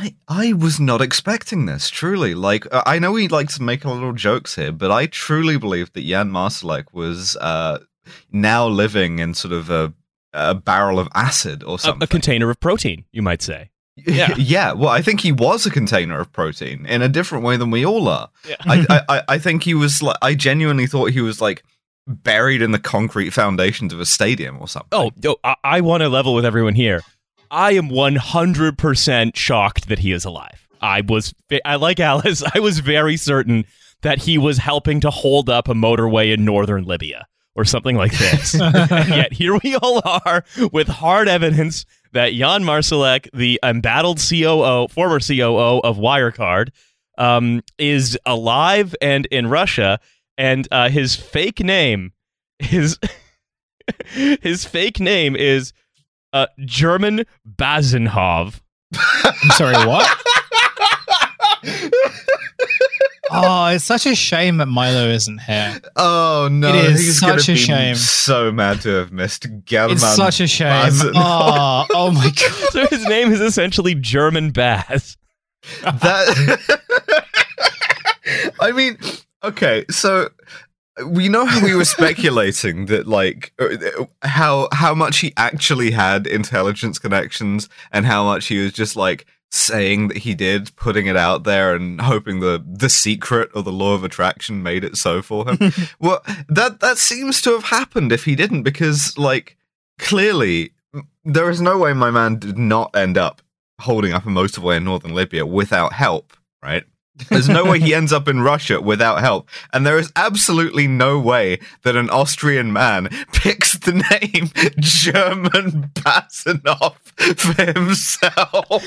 I I was not expecting this. Truly, like uh, I know we like to make a little jokes here, but I truly believe that Jan Marsalek was uh, now living in sort of a, a barrel of acid or something. a container of protein, you might say. Yeah. Yeah. yeah. Well, I think he was a container of protein in a different way than we all are. I, I, I- I think he was like, I genuinely thought he was like buried in the concrete foundations of a stadium or something. Oh, yo, I, I want to level with everyone here. I am 100% shocked that he is alive. I was, I like Alice, I was very certain that he was helping to hold up a motorway in northern Libya or something like this. and yet here we all are with hard evidence that Jan Marsalek, the embattled COO, former COO of Wirecard, um, is alive and in Russia, and uh, his fake name, his his fake name is uh, German Bazhenov. I'm sorry, what? oh, it's such a shame that Milo isn't here. Oh no! It is He's such a be shame. So mad to have missed Gelman. It's such a shame. Bazhenov. Oh, oh my god. So his name is essentially German Baz. that I mean, okay, so we know how we were speculating that like uh, how how much he actually had intelligence connections and how much he was just like saying that he did putting it out there and hoping the the secret or the law of attraction made it so for him well that that seems to have happened if he didn't because like clearly there is no way my man did not end up holding up a motorway in northern Libya without help, right? There's no way he ends up in Russia without help. And there is absolutely no way that an Austrian man picks the name German Bazhenov for himself.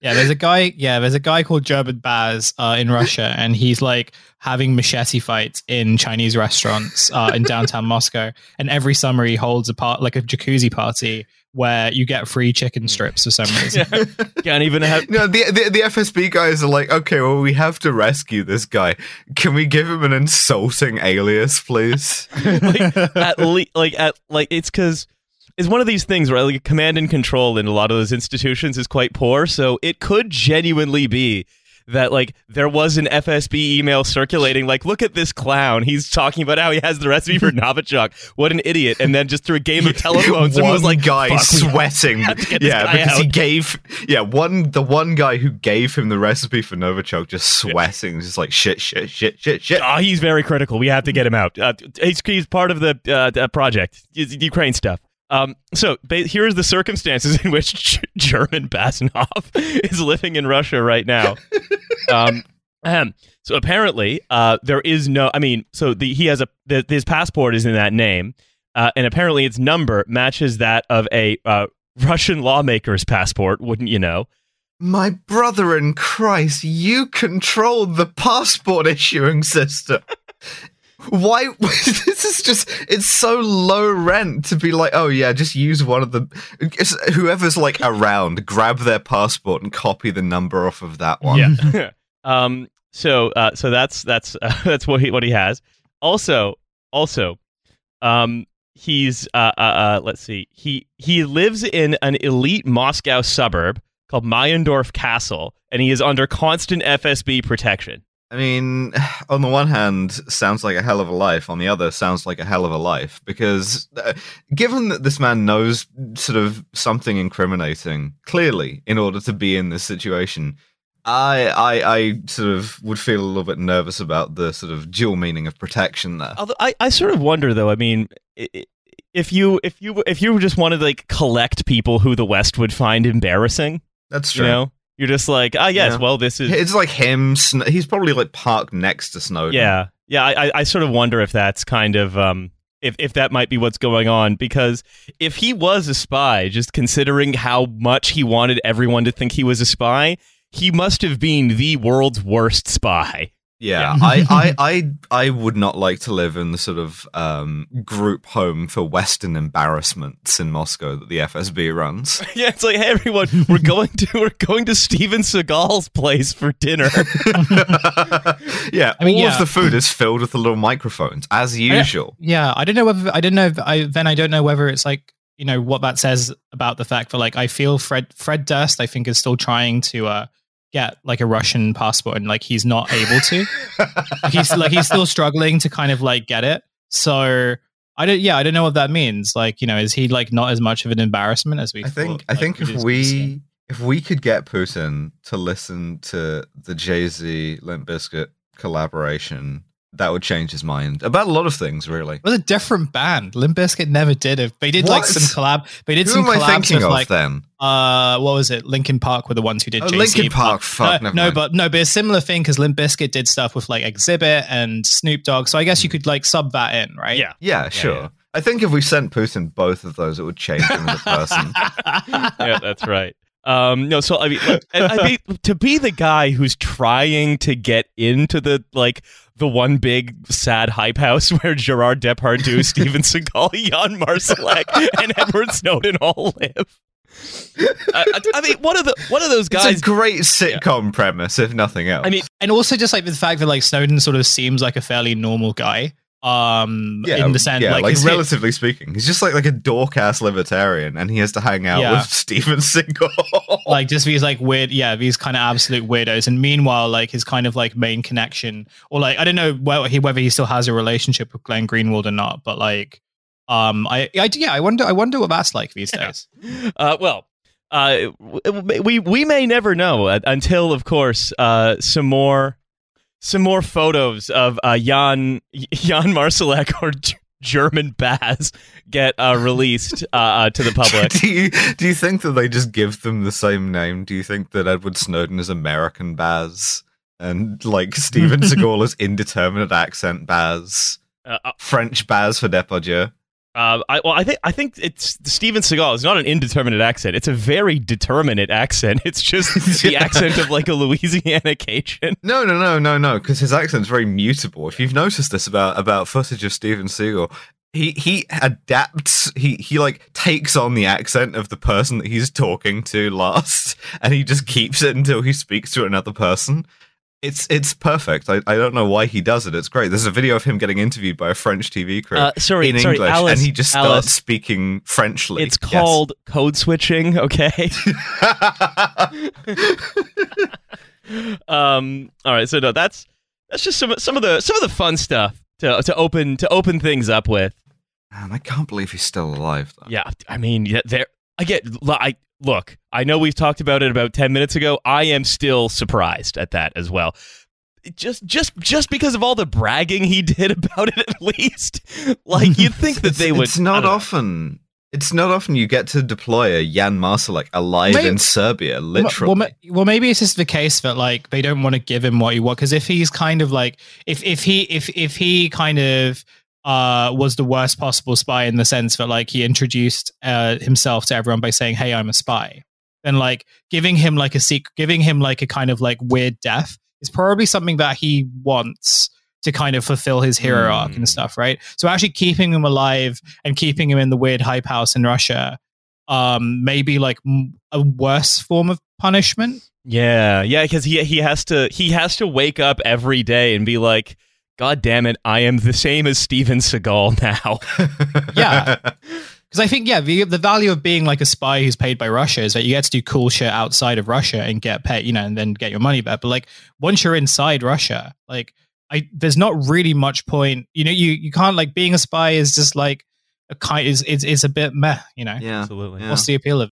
Yeah, there's a guy. Yeah, there's a guy called German Baz uh, in Russia, and he's like having machete fights in Chinese restaurants uh, in downtown Moscow. And every summer, he holds a part like a jacuzzi party where you get free chicken hmm. strips for some reason. Can't even have. No, the, the the FSB guys are like, okay, well, we have to rescue this guy. Can we give him an insulting alias, please? like at le- like at like it's because it's one of these things where like command and control in a lot of those institutions is quite poor. So it could genuinely be that like there was an FSB email circulating like look at this clown he's talking about how he has the recipe for Novichok what an idiot and then just through a game of telephone someone was like guy sweating. have to get this yeah, because he gave yeah one the one guy who gave him the recipe for Novichok just sweating, just like shit, shit, shit, shit, shit. Oh, he's very critical. We have to get him out. Uh, he's, he's part of the uh, project, It's Ukraine stuff. Um, so ba- here's the circumstances in which G- German Bazhenov is living in Russia right now. Um, so apparently, uh, there is no. I mean, so the, he has a the, his passport is in that name, uh, and apparently its number matches that of a uh, Russian lawmaker's passport. Wouldn't you know? My brother in Christ, you controlled the passport issuing system. Why? this is just, it's so low rent to be like, oh yeah, just use one of the, whoever's like around, grab their passport and copy the number off of that one. Yeah. um. So, uh, so that's that's uh, that's what he what he has. Also, also, um, he's uh, uh, uh let's see, he he lives in an elite Moscow suburb called Meyendorff Castle, and he is under constant FSB protection. I mean, on the one hand, sounds like a hell of a life. On the other, sounds like a hell of a life. Because uh, given that this man knows sort of something incriminating clearly in order to be in this situation, I, I, I sort of would feel a little bit nervous about the sort of dual meaning of protection there. Although I, I sort of wonder though. I mean, if you if you if you just wanted to like collect people who the West would find embarrassing, That's you true. know, you're just like, ah, yes, Yeah. well, this is It's like him. Sn- he's probably like parked next to Snowden. Yeah, yeah. I, I- I sort of wonder if that's kind of um, if if that might be what's going on because if he was a spy, just considering how much he wanted everyone to think he was a spy, he must have been the world's worst spy. Yeah, I, I, I, I would not like to live in the sort of um, group home for Western embarrassments in Moscow that the FSB runs. yeah, it's like, hey, everyone, we're going to we're going to Steven Seagal's place for dinner. yeah, I mean, all yeah. of the food is filled with the little microphones as usual. Yeah, I don't know whether I don't know. If I then I don't know whether it's like you know what that says about the fact that like I feel Fred Fred Durst I think is still trying to uh get like a Russian passport and like he's not able to. Like, he's like he's still struggling to kind of like get it. So I don't yeah, I don't know what that means. Like, you know, is he like not as much of an embarrassment as we I think thought, I like, think if we if we could get Putin to listen to the Jay Z Limp Bizkit collaboration, that would change his mind about a lot of things. Really, It was a different band. Limp Bizkit never did it. They did like What? some collab. They did who some am I collabs thinking with of like then? uh what was it? Linkin Park were the ones who did Oh, Jay-Z, Linkin but- Park. Fuck, no, never no, mind. but no, but a similar thing because Limp Bizkit did stuff with like Xzibit and Snoop Dogg. So I guess you could like sub that in, right? Yeah. yeah, sure. yeah. I think if we sent Putin both of those, it would change him as a person. yeah, that's right. Um, no, so I mean, look, I, I mean, to be the guy who's trying to get into the like the one big sad hype house where Gerard Depardieu, Steven Seagal, Jan Marsalek, and Edward Snowden all live. I, I, I mean, one of the one of those guys. it's a great sitcom premise, if nothing else. I mean, And also just like the fact that like Snowden sort of seems like a fairly normal guy. Um yeah, in the sense yeah, like, like, his hit- relatively speaking, he's just like like a dork ass libertarian, and he has to hang out Yeah. with Steven Seagal. like just these like weird yeah these kind of absolute weirdos and meanwhile like his kind of like main connection or like i don't know whether he whether he still has a relationship with glenn greenwald or not but like um i, I yeah i wonder i wonder what that's like these Yeah. days Uh, well, uh, we we may never know uh, until, of course, uh, some more some more photos of uh, Jan Jan Marsalek or G- German Baz get uh, released uh, uh, to the public. do you do you think that they just give them the same name? Do you think that Edward Snowden is American Baz and like Steven Seagal is indeterminate accent Baz, Uh, uh, French Baz for Depardieu? Uh, I, well, I think I think it's Steven Seagal. It's not an indeterminate accent. It's a very determinate accent. It's just the accent of like a Louisiana Cajun. No, no, no, no, no, because his accent's very mutable. If you've noticed this about about footage of Steven Seagal, he he adapts. He he like takes on the accent of the person that he's talking to last, and he just keeps it until he speaks to another person. It's it's perfect. I, I don't know why he does it. It's great. There's a video of him getting interviewed by a French TV crew Uh, sorry, in sorry, English, Alice, and he just starts Alice, speaking Frenchly. It's Yes. called code switching. Okay. um all right so no that's that's just some some of the some of the fun stuff to to open to open things up with Man, I can't believe he's still alive. Though. yeah i mean yeah, there i get i look i know we've talked about it about 10 minutes ago i am still surprised at that as well just just just because of all the bragging he did about it at least like you'd think that It's- they would It's not don't know. often. It's not often you get to deploy a Jan Marsalek alive Maybe- in Serbia, literally. Well, ma- well, maybe it's just the case that like they don't want to give him what he wants because if he's kind of like if if he if if he kind of uh was the worst possible spy in the sense that like he introduced uh himself to everyone by saying hey I'm a spy. Then like giving him like a secret giving him like a kind of like weird death is probably something that he wants to kind of fulfill his hero arc Hmm. and stuff right? So actually keeping him alive and keeping him in the weird hype house in Russia um maybe like m- a worse form of punishment. Yeah, yeah, because he he has to he has to wake up every day and be like, God damn it, I am the same as Steven Seagal now. Yeah. because i think yeah the, the value of being like a spy who's paid by russia is that you get to do cool shit outside of russia and get paid you know and then get your money back but like once you're inside russia like i there's not really much point you know you you can't like being a spy is just like a kind is is, is a bit meh you know yeah. Absolutely. Yeah. what's the appeal of